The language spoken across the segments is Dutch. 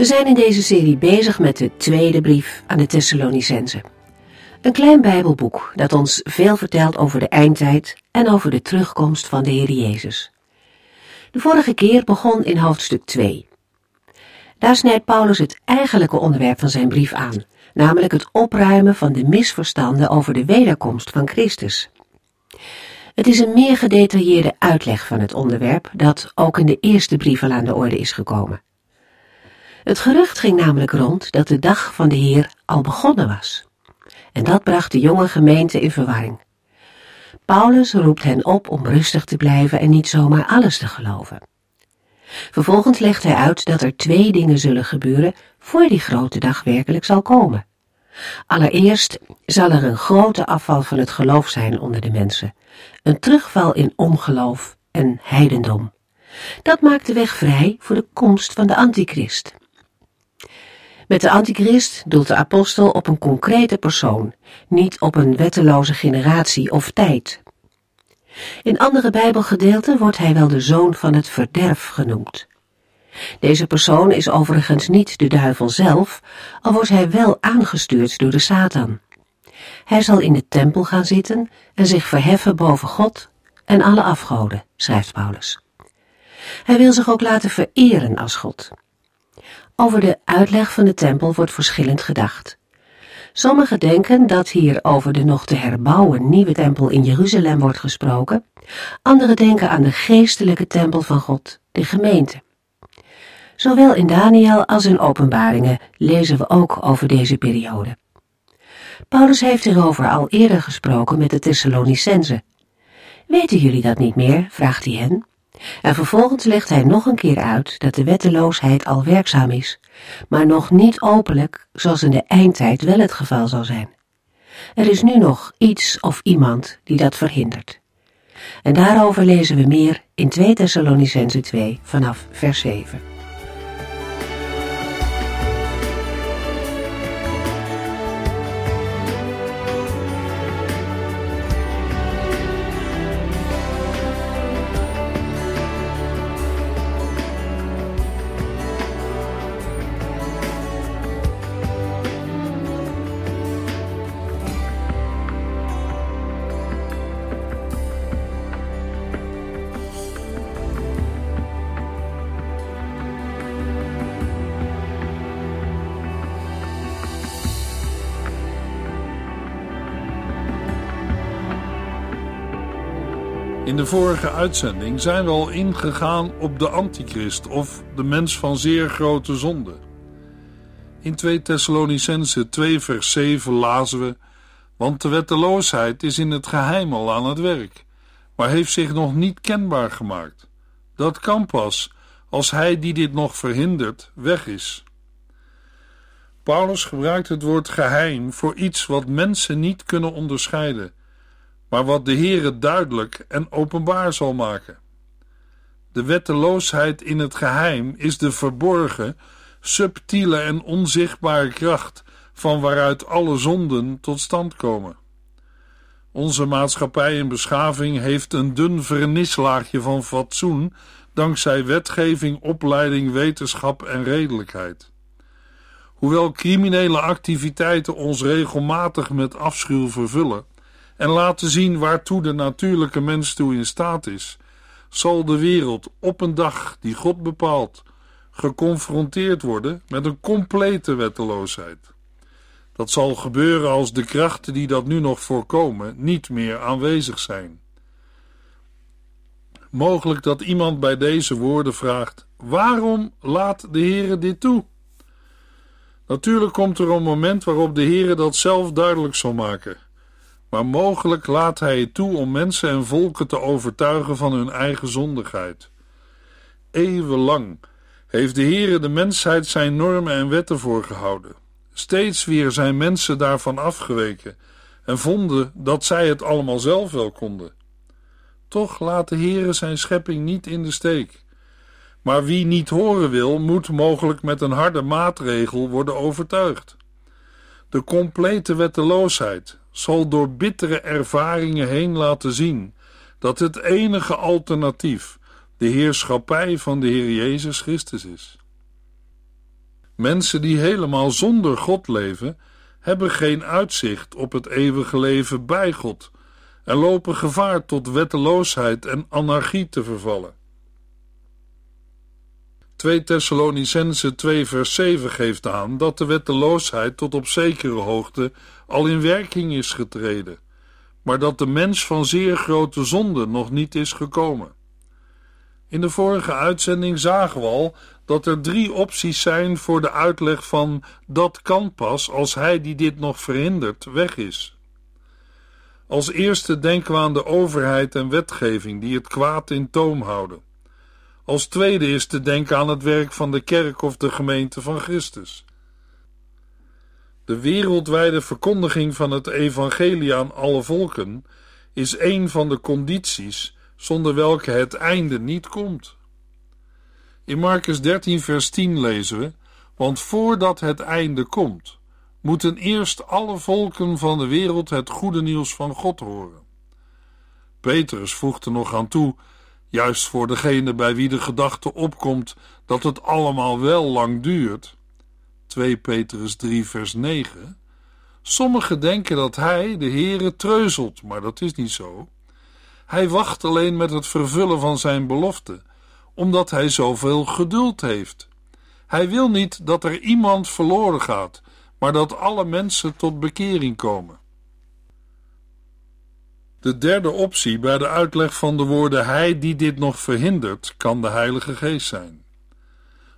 We zijn in deze serie bezig met de tweede brief aan de Thessalonicenzen. Een klein Bijbelboek dat ons veel vertelt over de eindtijd en over de terugkomst van de Heer Jezus. De vorige keer begon in hoofdstuk 2. Daar snijdt Paulus het eigenlijke onderwerp van zijn brief aan, namelijk het opruimen van de misverstanden over de wederkomst van Christus. Het is een meer gedetailleerde uitleg van het onderwerp dat ook in de eerste brief al aan de orde is gekomen. Het gerucht ging namelijk rond dat de dag van de Heer al begonnen was. En dat bracht de jonge gemeente in verwarring. Paulus roept hen op om rustig te blijven en niet zomaar alles te geloven. Vervolgens legt hij uit dat er twee dingen zullen gebeuren voor die grote dag werkelijk zal komen. Allereerst zal er een grote afval van het geloof zijn onder de mensen, een terugval in ongeloof en heidendom. Dat maakt de weg vrij voor de komst van de antichrist. Met de antichrist doelt de apostel op een concrete persoon, niet op een wetteloze generatie of tijd. In andere bijbelgedeelten wordt hij wel de zoon van het verderf genoemd. Deze persoon is overigens niet de duivel zelf, al wordt hij wel aangestuurd door de Satan. Hij zal in de tempel gaan zitten en zich verheffen boven God en alle afgoden, schrijft Paulus. Hij wil zich ook laten vereren als God. Over de uitleg van de tempel wordt verschillend gedacht. Sommigen denken dat hier over de nog te herbouwen nieuwe tempel in Jeruzalem wordt gesproken. Anderen denken aan de geestelijke tempel van God, de gemeente. Zowel in Daniel als in Openbaringen lezen we ook over deze periode. Paulus heeft hierover al eerder gesproken met de Thessalonicenzen. Weten jullie dat niet meer? vraagt hij hen. En vervolgens legt hij nog een keer uit dat de wetteloosheid al werkzaam is, maar nog niet openlijk, zoals in de eindtijd wel het geval zal zijn. Er is nu nog iets of iemand die dat verhindert. En daarover lezen we meer in 2 Thessalonicenzen 2 vanaf vers 7. Vorige uitzending zijn we al ingegaan op de antichrist of de mens van zeer grote zonde. In 2 Thessalonicense 2 vers 7 lazen we, want de wetteloosheid is in het geheim al aan het werk, maar heeft zich nog niet kenbaar gemaakt. Dat kan pas als hij die dit nog verhindert weg is. Paulus gebruikt het woord geheim voor iets wat mensen niet kunnen onderscheiden maar wat de Heere duidelijk en openbaar zal maken. De wetteloosheid in het geheim is de verborgen, subtiele en onzichtbare kracht van waaruit alle zonden tot stand komen. Onze maatschappij en beschaving heeft een dun vernislaagje van fatsoen dankzij wetgeving, opleiding, wetenschap en redelijkheid. Hoewel criminele activiteiten ons regelmatig met afschuw vervullen, en laten zien waartoe de natuurlijke mens toe in staat is, zal de wereld op een dag die God bepaalt geconfronteerd worden met een complete wetteloosheid. Dat zal gebeuren als de krachten die dat nu nog voorkomen niet meer aanwezig zijn. Mogelijk dat iemand bij deze woorden vraagt: waarom laat de Heere dit toe? Natuurlijk komt er een moment waarop de Heere dat zelf duidelijk zal maken maar mogelijk laat hij het toe om mensen en volken te overtuigen van hun eigen zondigheid. Eeuwenlang heeft de Heere de mensheid zijn normen en wetten voorgehouden. Steeds weer zijn mensen daarvan afgeweken en vonden dat zij het allemaal zelf wel konden. Toch laat de Heere zijn schepping niet in de steek. Maar wie niet horen wil, moet mogelijk met een harde maatregel worden overtuigd. De complete wetteloosheid zal door bittere ervaringen heen laten zien dat het enige alternatief de heerschappij van de Heer Jezus Christus is. Mensen die helemaal zonder God leven, hebben geen uitzicht op het eeuwige leven bij God en lopen gevaar tot wetteloosheid en anarchie te vervallen. 2 Thessalonicense 2 vers 7 geeft aan dat de wetteloosheid tot op zekere hoogte al in werking is getreden, maar dat de mens van zeer grote zonde nog niet is gekomen. In de vorige uitzending zagen we al dat er drie opties zijn voor de uitleg van dat kan pas als hij die dit nog verhindert weg is. Als eerste denken we aan de overheid en wetgeving die het kwaad in toom houden. Als tweede is te denken aan het werk van de kerk of de gemeente van Christus. De wereldwijde verkondiging van het evangelie aan alle volken is een van de condities zonder welke het einde niet komt. In Marcus 13, vers 10 lezen we: Want voordat het einde komt, moeten eerst alle volken van de wereld het goede nieuws van God horen. Petrus voegt er nog aan toe, juist voor degene bij wie de gedachte opkomt dat het allemaal wel lang duurt. 2 Petrus 3, vers 9. Sommigen denken dat hij, de Heere, treuzelt, maar dat is niet zo. Hij wacht alleen met het vervullen van zijn belofte, omdat hij zoveel geduld heeft. Hij wil niet dat er iemand verloren gaat, maar dat alle mensen tot bekering komen. De derde optie bij de uitleg van de woorden Hij die dit nog verhindert, kan de Heilige Geest zijn.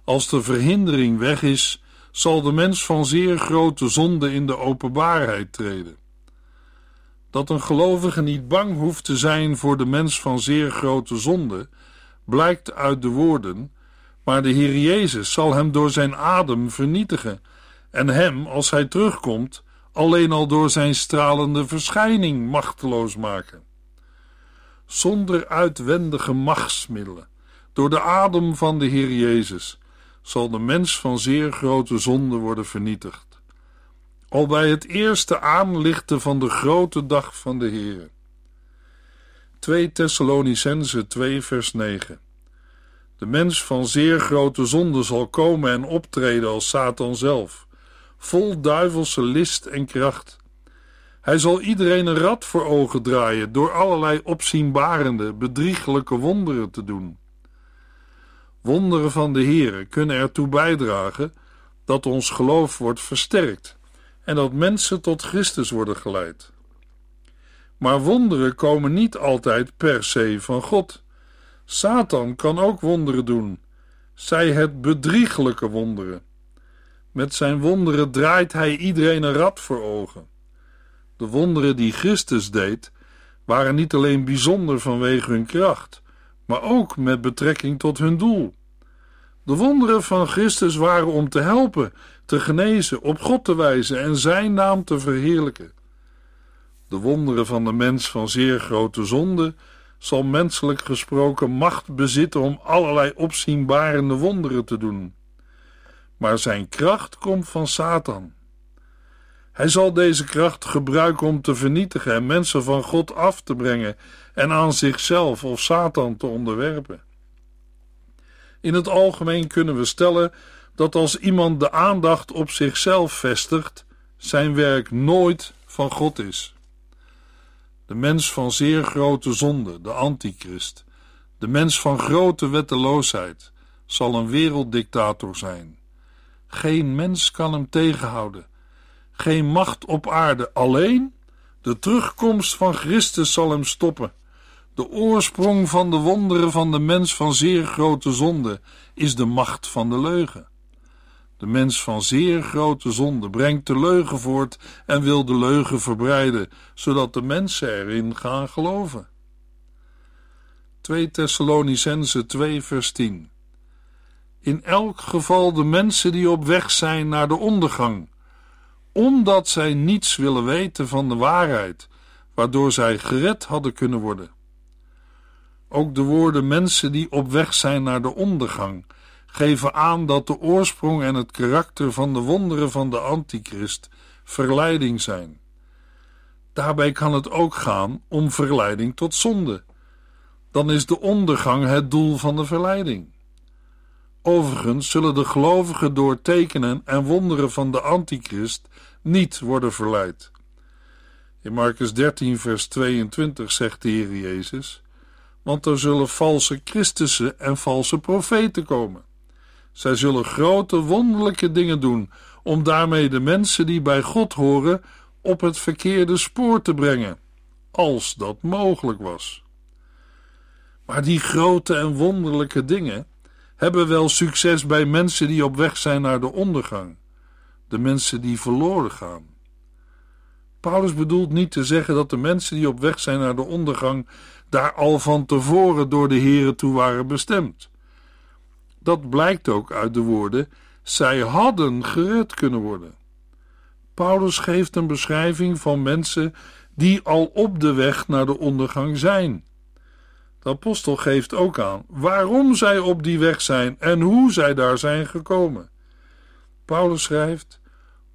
Als de verhindering weg is, zal de mens van zeer grote zonde in de openbaarheid treden. Dat een gelovige niet bang hoeft te zijn voor de mens van zeer grote zonde, blijkt uit de woorden: Maar de Heer Jezus zal hem door zijn adem vernietigen, en hem, als hij terugkomt, alleen al door zijn stralende verschijning machteloos maken. Zonder uitwendige machtsmiddelen, door de adem van de Heer Jezus, zal de mens van zeer grote zonde worden vernietigd al bij het eerste aanlichten van de grote dag van de Heer. 2 Thessalonicense 2 vers 9 De mens van zeer grote zonde zal komen en optreden als Satan zelf, vol duivelse list en kracht. Hij zal iedereen een rad voor ogen draaien door allerlei opzienbarende, bedriegelijke wonderen te doen. Wonderen van de Heere kunnen ertoe bijdragen dat ons geloof wordt versterkt en dat mensen tot Christus worden geleid. Maar wonderen komen niet altijd per se van God. Satan kan ook wonderen doen, zij het bedriegelijke wonderen. Met zijn wonderen draait hij iedereen een rad voor ogen. De wonderen die Christus deed, waren niet alleen bijzonder vanwege hun kracht, maar ook met betrekking tot hun doel. De wonderen van Christus waren om te helpen, te genezen, op God te wijzen en Zijn naam te verheerlijken. De wonderen van de mens van zeer grote zonde zal menselijk gesproken macht bezitten om allerlei opzienbarende wonderen te doen. Maar zijn kracht komt van Satan. Hij zal deze kracht gebruiken om te vernietigen en mensen van God af te brengen en aan zichzelf of Satan te onderwerpen. In het algemeen kunnen we stellen dat als iemand de aandacht op zichzelf vestigt, zijn werk nooit van God is. De mens van zeer grote zonde, de antichrist, de mens van grote wetteloosheid, zal een werelddictator zijn. Geen mens kan hem tegenhouden. Geen macht op aarde alleen. De terugkomst van Christus zal hem stoppen. De oorsprong van de wonderen van de mens van zeer grote zonde is de macht van de leugen. De mens van zeer grote zonde brengt de leugen voort en wil de leugen verbreiden, zodat de mensen erin gaan geloven. 2 Thessalonicense 2 vers 10 In elk geval de mensen die op weg zijn naar de ondergang, omdat zij niets willen weten van de waarheid, waardoor zij gered hadden kunnen worden. Ook de woorden mensen die op weg zijn naar de ondergang geven aan dat de oorsprong en het karakter van de wonderen van de antichrist verleiding zijn. Daarbij kan het ook gaan om verleiding tot zonde. Dan is de ondergang het doel van de verleiding. Overigens zullen de gelovigen door tekenen en wonderen van de antichrist niet worden verleid. In Marcus 13, vers 22 zegt de Heer Jezus: Want er zullen valse Christussen en valse profeten komen. Zij zullen grote wonderlijke dingen doen, om daarmee de mensen die bij God horen op het verkeerde spoor te brengen, als dat mogelijk was. Maar die grote en wonderlijke dingen hebben wel succes bij mensen die op weg zijn naar de ondergang, de mensen die verloren gaan. Paulus bedoelt niet te zeggen dat de mensen die op weg zijn naar de ondergang daar al van tevoren door de Here toe waren bestemd. Dat blijkt ook uit de woorden: zij hadden gered kunnen worden. Paulus geeft een beschrijving van mensen die al op de weg naar de ondergang zijn. De apostel geeft ook aan waarom zij op die weg zijn en hoe zij daar zijn gekomen. Paulus schrijft: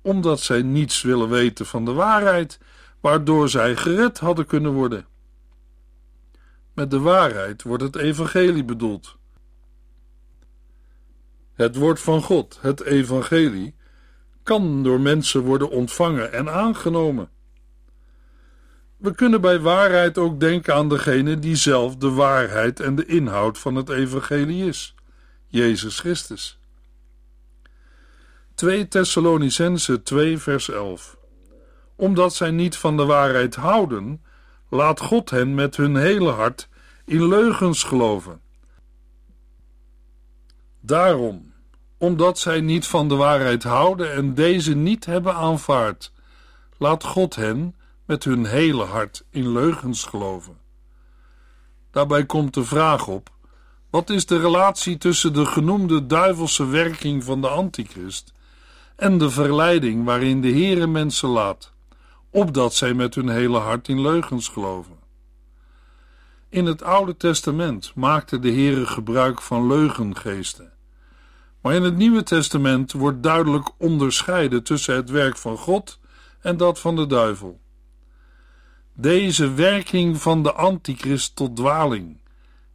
omdat zij niets willen weten van de waarheid, waardoor zij gered hadden kunnen worden. Met de waarheid wordt het evangelie bedoeld. Het woord van God, het evangelie, kan door mensen worden ontvangen en aangenomen. We kunnen bij waarheid ook denken aan degene die zelf de waarheid en de inhoud van het evangelie is, Jezus Christus. 2 Thessalonicense 2 vers 11 Omdat zij niet van de waarheid houden, laat God hen met hun hele hart in leugens geloven. Daarom, omdat zij niet van de waarheid houden en deze niet hebben aanvaard, laat God hen met hun hele hart in leugens geloven. Daarbij komt de vraag op: wat is de relatie tussen de genoemde duivelse werking van de antichrist en de verleiding waarin de Heere mensen laat, opdat zij met hun hele hart in leugens geloven? In het Oude Testament maakte de Heere gebruik van leugengeesten. Maar in het Nieuwe Testament wordt duidelijk onderscheiden tussen het werk van God en dat van de duivel. Deze werking van de antichrist tot dwaling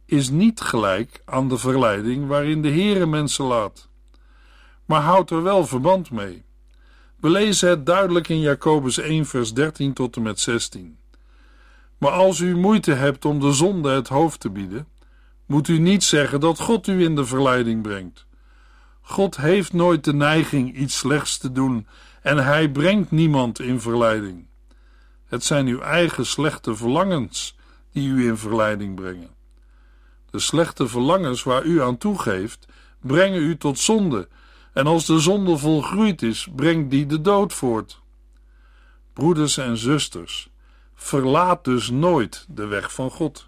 is niet gelijk aan de verleiding waarin de Heere mensen laat, maar houdt er wel verband mee. We lezen het duidelijk in Jacobus 1 vers 13 tot en met 16. Maar als u moeite hebt om de zonde het hoofd te bieden, moet u niet zeggen dat God u in de verleiding brengt. God heeft nooit de neiging iets slechts te doen en hij brengt niemand in verleiding. Het zijn uw eigen slechte verlangens die u in verleiding brengen. De slechte verlangens waar u aan toegeeft, brengen u tot zonde, en als de zonde volgroeid is, brengt die de dood voort. Broeders en zusters, verlaat dus nooit de weg van God.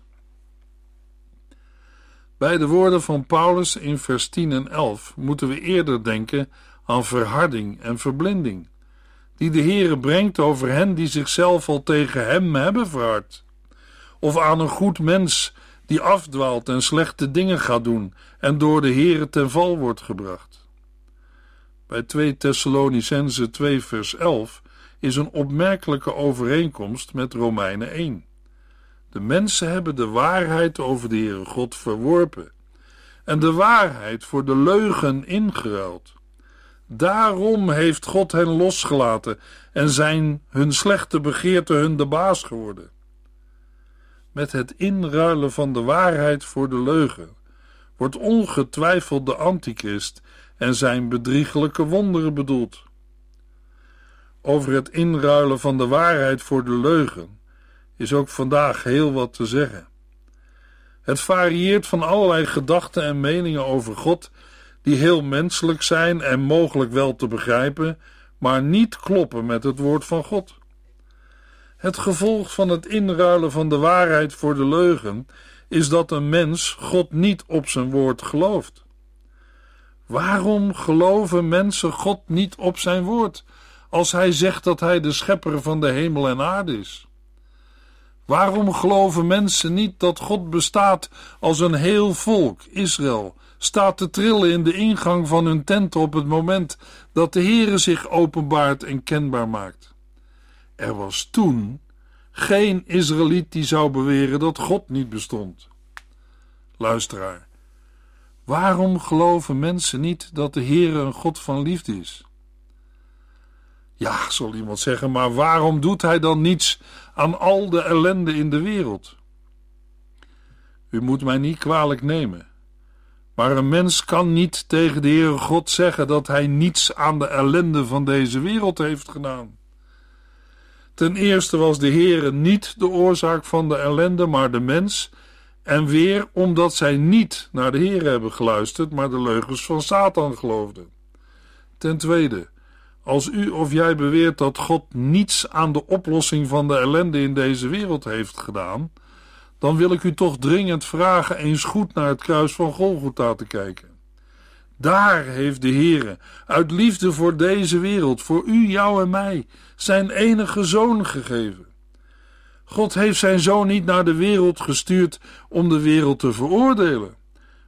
Bij de woorden van Paulus in vers 10 en 11 moeten we eerder denken aan verharding en verblinding die de Heere brengt over hen die zichzelf al tegen hem hebben verhard. Of aan een goed mens die afdwaalt en slechte dingen gaat doen en door de Heere ten val wordt gebracht. Bij 2 Thessalonicense 2 vers 11 is een opmerkelijke overeenkomst met Romeinen 1. De mensen hebben de waarheid over de Heere God verworpen en de waarheid voor de leugen ingeruild. Daarom heeft God hen losgelaten en zijn hun slechte begeerte hun de baas geworden. Met het inruilen van de waarheid voor de leugen wordt ongetwijfeld de antichrist en zijn bedriegelijke wonderen bedoeld. Over het inruilen van de waarheid voor de leugen is ook vandaag heel wat te zeggen. Het varieert van allerlei gedachten en meningen over God die heel menselijk zijn en mogelijk wel te begrijpen, maar niet kloppen met het woord van God. Het gevolg van het inruilen van de waarheid voor de leugen is dat een mens God niet op zijn woord gelooft. Waarom geloven mensen God niet op zijn woord als hij zegt dat hij de schepper van de hemel en aarde is? Waarom geloven mensen niet dat God bestaat als een heel volk, Israël, staat te trillen in de ingang van hun tent op het moment dat de Heere zich openbaart en kenbaar maakt? Er was toen geen Israëliet die zou beweren dat God niet bestond. Luisteraar, waarom geloven mensen niet dat de Heere een God van liefde is? Ja, zal iemand zeggen, maar waarom doet hij dan niets aan al de ellende in de wereld? U moet mij niet kwalijk nemen, maar een mens kan niet tegen de Heere God zeggen dat hij niets aan de ellende van deze wereld heeft gedaan. Ten eerste was de Heere niet de oorzaak van de ellende, maar de mens, en weer omdat zij niet naar de Heere hebben geluisterd, maar de leugens van Satan geloofden. Ten tweede, als u of jij beweert dat God niets aan de oplossing van de ellende in deze wereld heeft gedaan, dan wil ik u toch dringend vragen eens goed naar het kruis van Golgotha te kijken. Daar heeft de Heere, uit liefde voor deze wereld, voor u, jou en mij, zijn enige zoon gegeven. God heeft zijn zoon niet naar de wereld gestuurd om de wereld te veroordelen,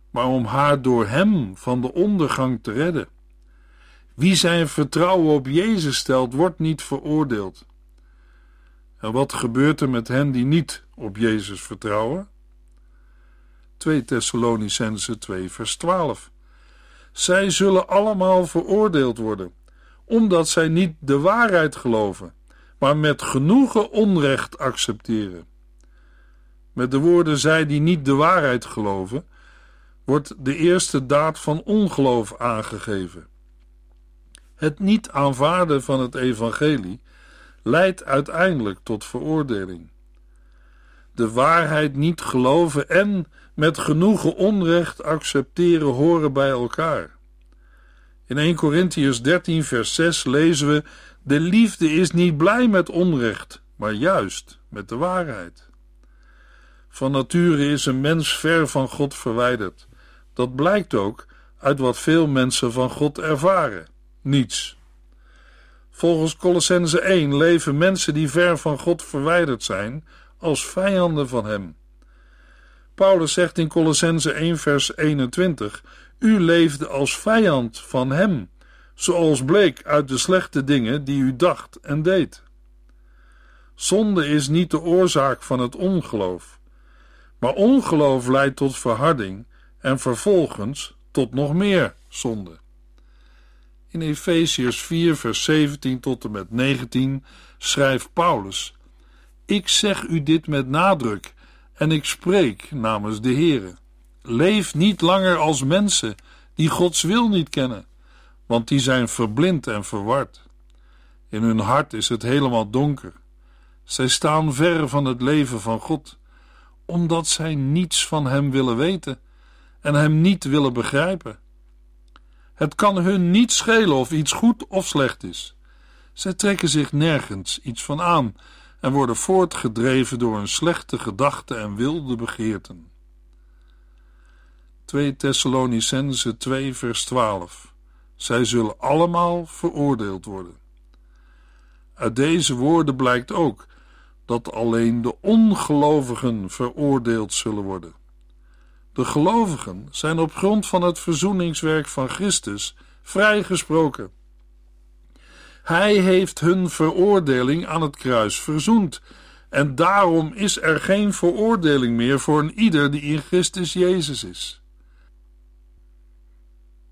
maar om haar door hem van de ondergang te redden. Wie zijn vertrouwen op Jezus stelt, wordt niet veroordeeld. En wat gebeurt er met hen die niet op Jezus vertrouwen? 2 Thessalonicense 2 vers 12 Zij zullen allemaal veroordeeld worden, omdat zij niet de waarheid geloven, maar met genoegen onrecht accepteren. Met de woorden zij die niet de waarheid geloven, wordt de eerste daad van ongeloof aangegeven. Het niet aanvaarden van het evangelie leidt uiteindelijk tot veroordeling. De waarheid niet geloven en met genoegen onrecht accepteren horen bij elkaar. In 1 Corinthians 13, vers 6 lezen we: De liefde is niet blij met onrecht, maar juist met de waarheid. Van nature is een mens ver van God verwijderd. Dat blijkt ook uit wat veel mensen van God ervaren niets. Volgens Colossense 1 leven mensen die ver van God verwijderd zijn als vijanden van Hem. Paulus zegt in Colossense 1 vers 21: U leefde als vijand van Hem, zoals bleek uit de slechte dingen die u dacht en deed. Zonde is niet de oorzaak van het ongeloof, maar ongeloof leidt tot verharding en vervolgens tot nog meer zonde. In Efesiërs 4, vers 17 tot en met 19 schrijft Paulus: Ik zeg u dit met nadruk en ik spreek namens de Heere. Leef niet langer als mensen die Gods wil niet kennen, want die zijn verblind en verward. In hun hart is het helemaal donker. Zij staan ver van het leven van God, omdat zij niets van Hem willen weten en Hem niet willen begrijpen. Het kan hun niet schelen of iets goed of slecht is. Zij trekken zich nergens iets van aan en worden voortgedreven door een slechte gedachten en wilde begeerten. 2 Thessalonicense 2 vers 12 Zij zullen allemaal veroordeeld worden. Uit deze woorden blijkt ook dat alleen de ongelovigen veroordeeld zullen worden. De gelovigen zijn op grond van het verzoeningswerk van Christus vrijgesproken. Hij heeft hun veroordeling aan het kruis verzoend, en daarom is er geen veroordeling meer voor een ieder die in Christus Jezus is.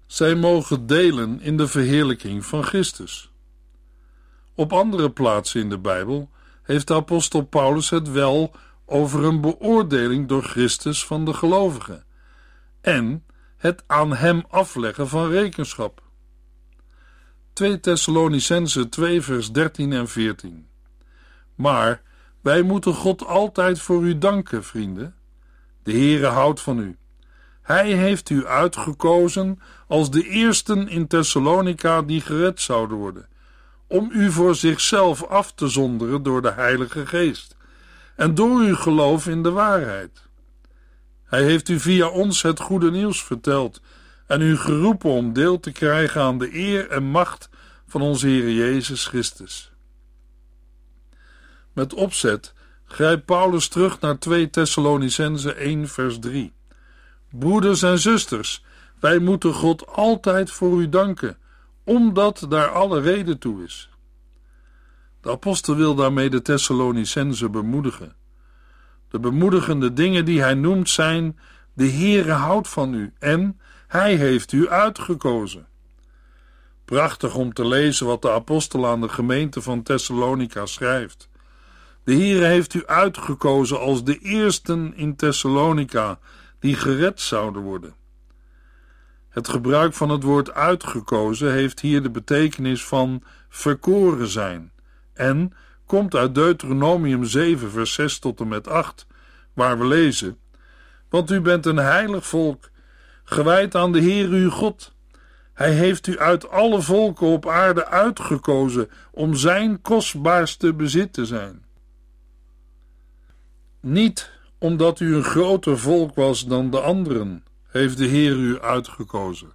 Zij mogen delen in de verheerlijking van Christus. Op andere plaatsen in de Bijbel heeft de apostel Paulus het wel over een beoordeling door Christus van de gelovigen en het aan hem afleggen van rekenschap. 2 Thessalonicense 2 vers 13 en 14 Maar wij moeten God altijd voor u danken, vrienden. De Heere houdt van u. Hij heeft u uitgekozen als de eersten in Thessalonica die gered zouden worden, om u voor zichzelf af te zonderen door de Heilige Geest en door uw geloof in de waarheid. Hij heeft u via ons het goede nieuws verteld, en u geroepen om deel te krijgen aan de eer en macht van onze Heer Jezus Christus. Met opzet grijpt Paulus terug naar 2 Thessalonicense 1 vers 3. Broeders en zusters, wij moeten God altijd voor u danken, omdat daar alle reden toe is. De apostel wil daarmee de Thessalonicense bemoedigen. De bemoedigende dingen die hij noemt zijn: de Heere houdt van u en hij heeft u uitgekozen. Prachtig om te lezen wat de apostel aan de gemeente van Thessalonica schrijft. De Heere heeft u uitgekozen als de eersten in Thessalonica die gered zouden worden. Het gebruik van het woord uitgekozen heeft hier de betekenis van verkoren zijn en komt uit Deuteronomium 7, vers 6 tot en met 8, waar we lezen: Want u bent een heilig volk, gewijd aan de Heer uw God. Hij heeft u uit alle volken op aarde uitgekozen om zijn kostbaarste bezit te zijn. Niet omdat u een groter volk was dan de anderen, heeft de Heer u uitgekozen,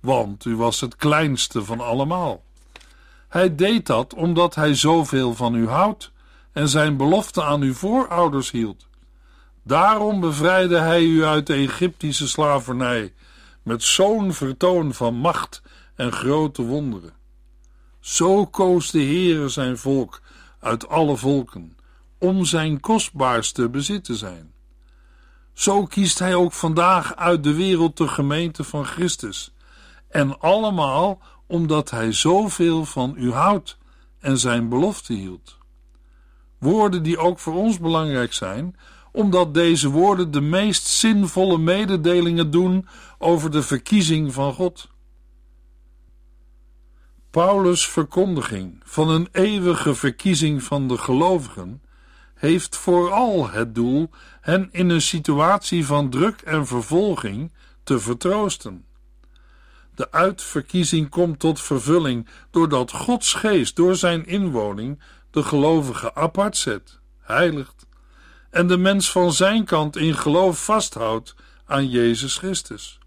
want u was het kleinste van allemaal. Hij deed dat omdat hij zoveel van u houdt en zijn belofte aan uw voorouders hield. Daarom bevrijdde hij u uit de Egyptische slavernij met zo'n vertoon van macht en grote wonderen. Zo koos de Heere zijn volk uit alle volken om zijn kostbaarste bezit te zijn. Zo kiest hij ook vandaag uit de wereld de gemeente van Christus, en allemaal omdat hij zoveel van u houdt en zijn belofte hield. Woorden die ook voor ons belangrijk zijn, omdat deze woorden de meest zinvolle mededelingen doen over de verkiezing van God. Paulus' verkondiging van een eeuwige verkiezing van de gelovigen heeft vooral het doel hen in een situatie van druk en vervolging te vertroosten. De uitverkiezing komt tot vervulling doordat Gods geest door zijn inwoning de gelovige apart zet, heiligt en de mens van zijn kant in geloof vasthoudt aan Jezus Christus.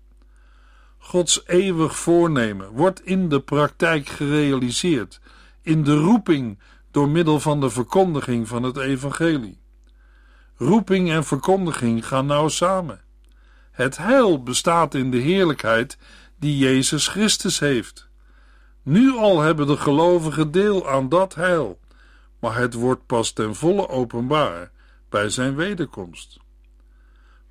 Gods eeuwig voornemen wordt in de praktijk gerealiseerd, in de roeping door middel van de verkondiging van het evangelie. Roeping en verkondiging gaan nauw samen. Het heil bestaat in de heerlijkheid die Jezus Christus heeft. Nu al hebben de gelovigen deel aan dat heil, maar het wordt pas ten volle openbaar bij zijn wederkomst.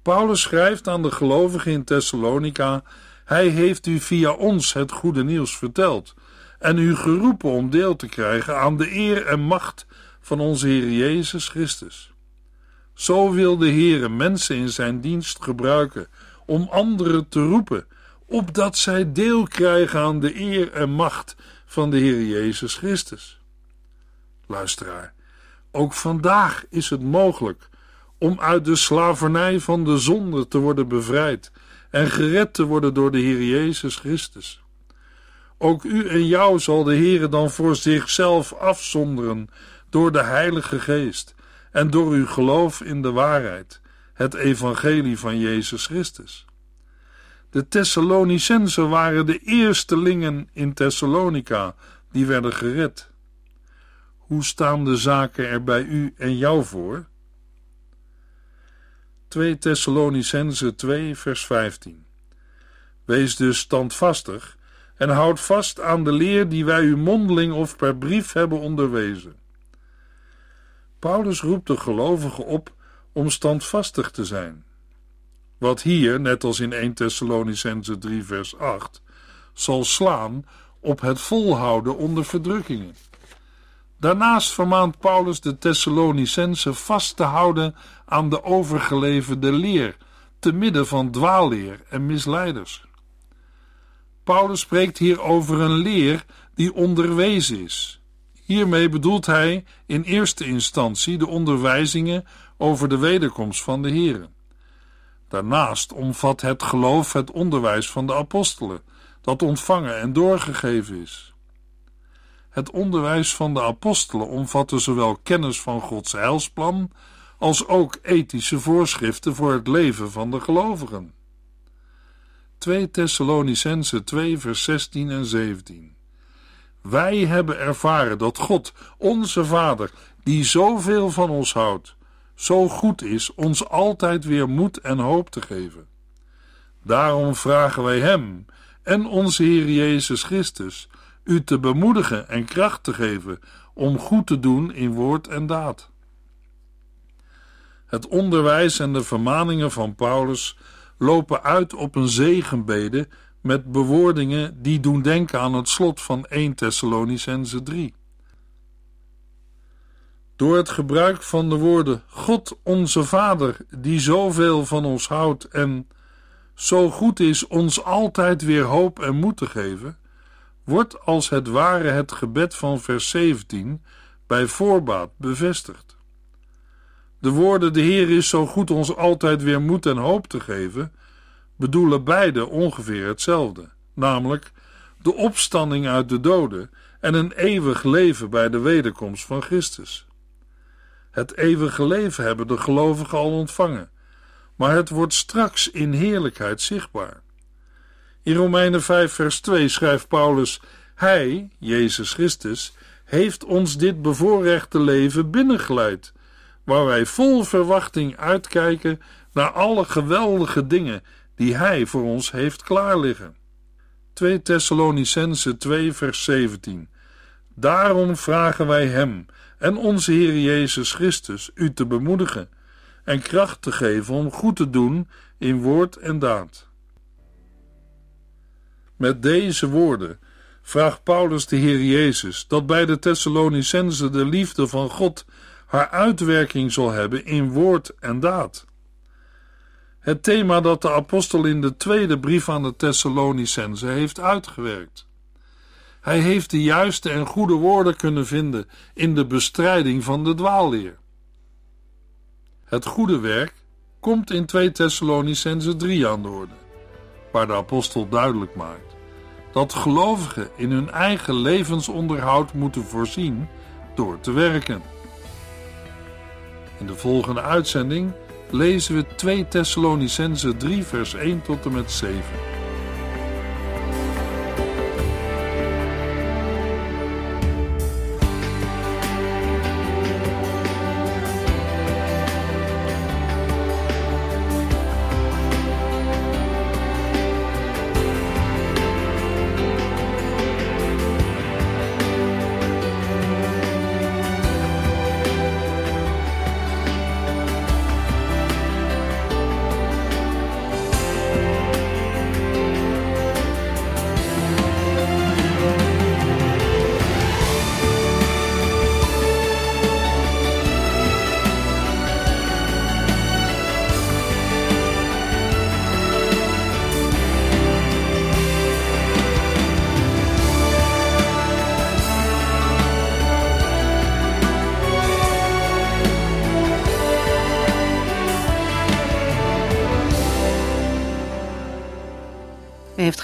Paulus schrijft aan de gelovigen in Thessalonica: Hij heeft u via ons het goede nieuws verteld en u geroepen om deel te krijgen aan de eer en macht van onze Heer Jezus Christus. Zo wil de Heer mensen in zijn dienst gebruiken om anderen te roepen, opdat zij deel krijgen aan de eer en macht van de Heer Jezus Christus. Luisteraar, ook vandaag is het mogelijk om uit de slavernij van de zonde te worden bevrijd en gered te worden door de Heer Jezus Christus. Ook u en jou zal de Heere dan voor zichzelf afzonderen door de Heilige Geest en door uw geloof in de waarheid, het evangelie van Jezus Christus. De Thessalonicensen waren de eerstelingen in Thessalonica die werden gered. Hoe staan de zaken er bij u en jou voor? 2 Thessalonicense 2 vers 15 Wees dus standvastig en houd vast aan de leer die wij u mondeling of per brief hebben onderwezen. Paulus roept de gelovigen op om standvastig te zijn. Wat hier, net als in 1 Thessalonicense 3 vers 8, zal slaan op het volhouden onder verdrukkingen. Daarnaast vermaant Paulus de Thessalonicense vast te houden aan de overgeleverde leer, te midden van dwaalleer en misleiders. Paulus spreekt hier over een leer die onderwezen is. Hiermee bedoelt hij in eerste instantie de onderwijzingen over de wederkomst van de Here. Daarnaast omvat het geloof het onderwijs van de apostelen, dat ontvangen en doorgegeven is. Het onderwijs van de apostelen omvatte zowel kennis van Gods heilsplan als ook ethische voorschriften voor het leven van de gelovigen. 2 Thessalonicense 2 vers 16 en 17. Wij hebben ervaren dat God, onze Vader, die zoveel van ons houdt, zo goed is ons altijd weer moed en hoop te geven. Daarom vragen wij Hem en onze Heer Jezus Christus u te bemoedigen en kracht te geven om goed te doen in woord en daad. Het onderwijs en de vermaningen van Paulus lopen uit op een zegenbede met bewoordingen die doen denken aan het slot van 1 Thessalonicense 3. Door het gebruik van de woorden God onze Vader, die zoveel van ons houdt en zo goed is ons altijd weer hoop en moed te geven, wordt als het ware het gebed van vers 17 bij voorbaat bevestigd. De woorden de Heer is zo goed ons altijd weer moed en hoop te geven, bedoelen beide ongeveer hetzelfde, namelijk de opstanding uit de doden en een eeuwig leven bij de wederkomst van Christus. Het eeuwige leven hebben de gelovigen al ontvangen, maar het wordt straks in heerlijkheid zichtbaar. In Romeinen 5, vers 2 schrijft Paulus: Hij, Jezus Christus, heeft ons dit bevoorrechte leven binnengeleid, waar wij vol verwachting uitkijken naar alle geweldige dingen die Hij voor ons heeft klaarliggen. 2 Thessalonicense 2, vers 17. Daarom vragen wij Hem en onze Heer Jezus Christus u te bemoedigen en kracht te geven om goed te doen in woord en daad. Met deze woorden vraagt Paulus de Heer Jezus dat bij de Thessalonicenzen de liefde van God haar uitwerking zal hebben in woord en daad. Het thema dat de apostel in de tweede brief aan de Thessalonicenzen heeft uitgewerkt. Hij heeft de juiste en goede woorden kunnen vinden in de bestrijding van de dwaalleer. Het goede werk komt in 2 Thessalonicenzen 3 aan de orde, waar de apostel duidelijk maakt dat gelovigen in hun eigen levensonderhoud moeten voorzien door te werken. In de volgende uitzending lezen we 2 Thessalonicenzen 3 vers 1 tot en met 7.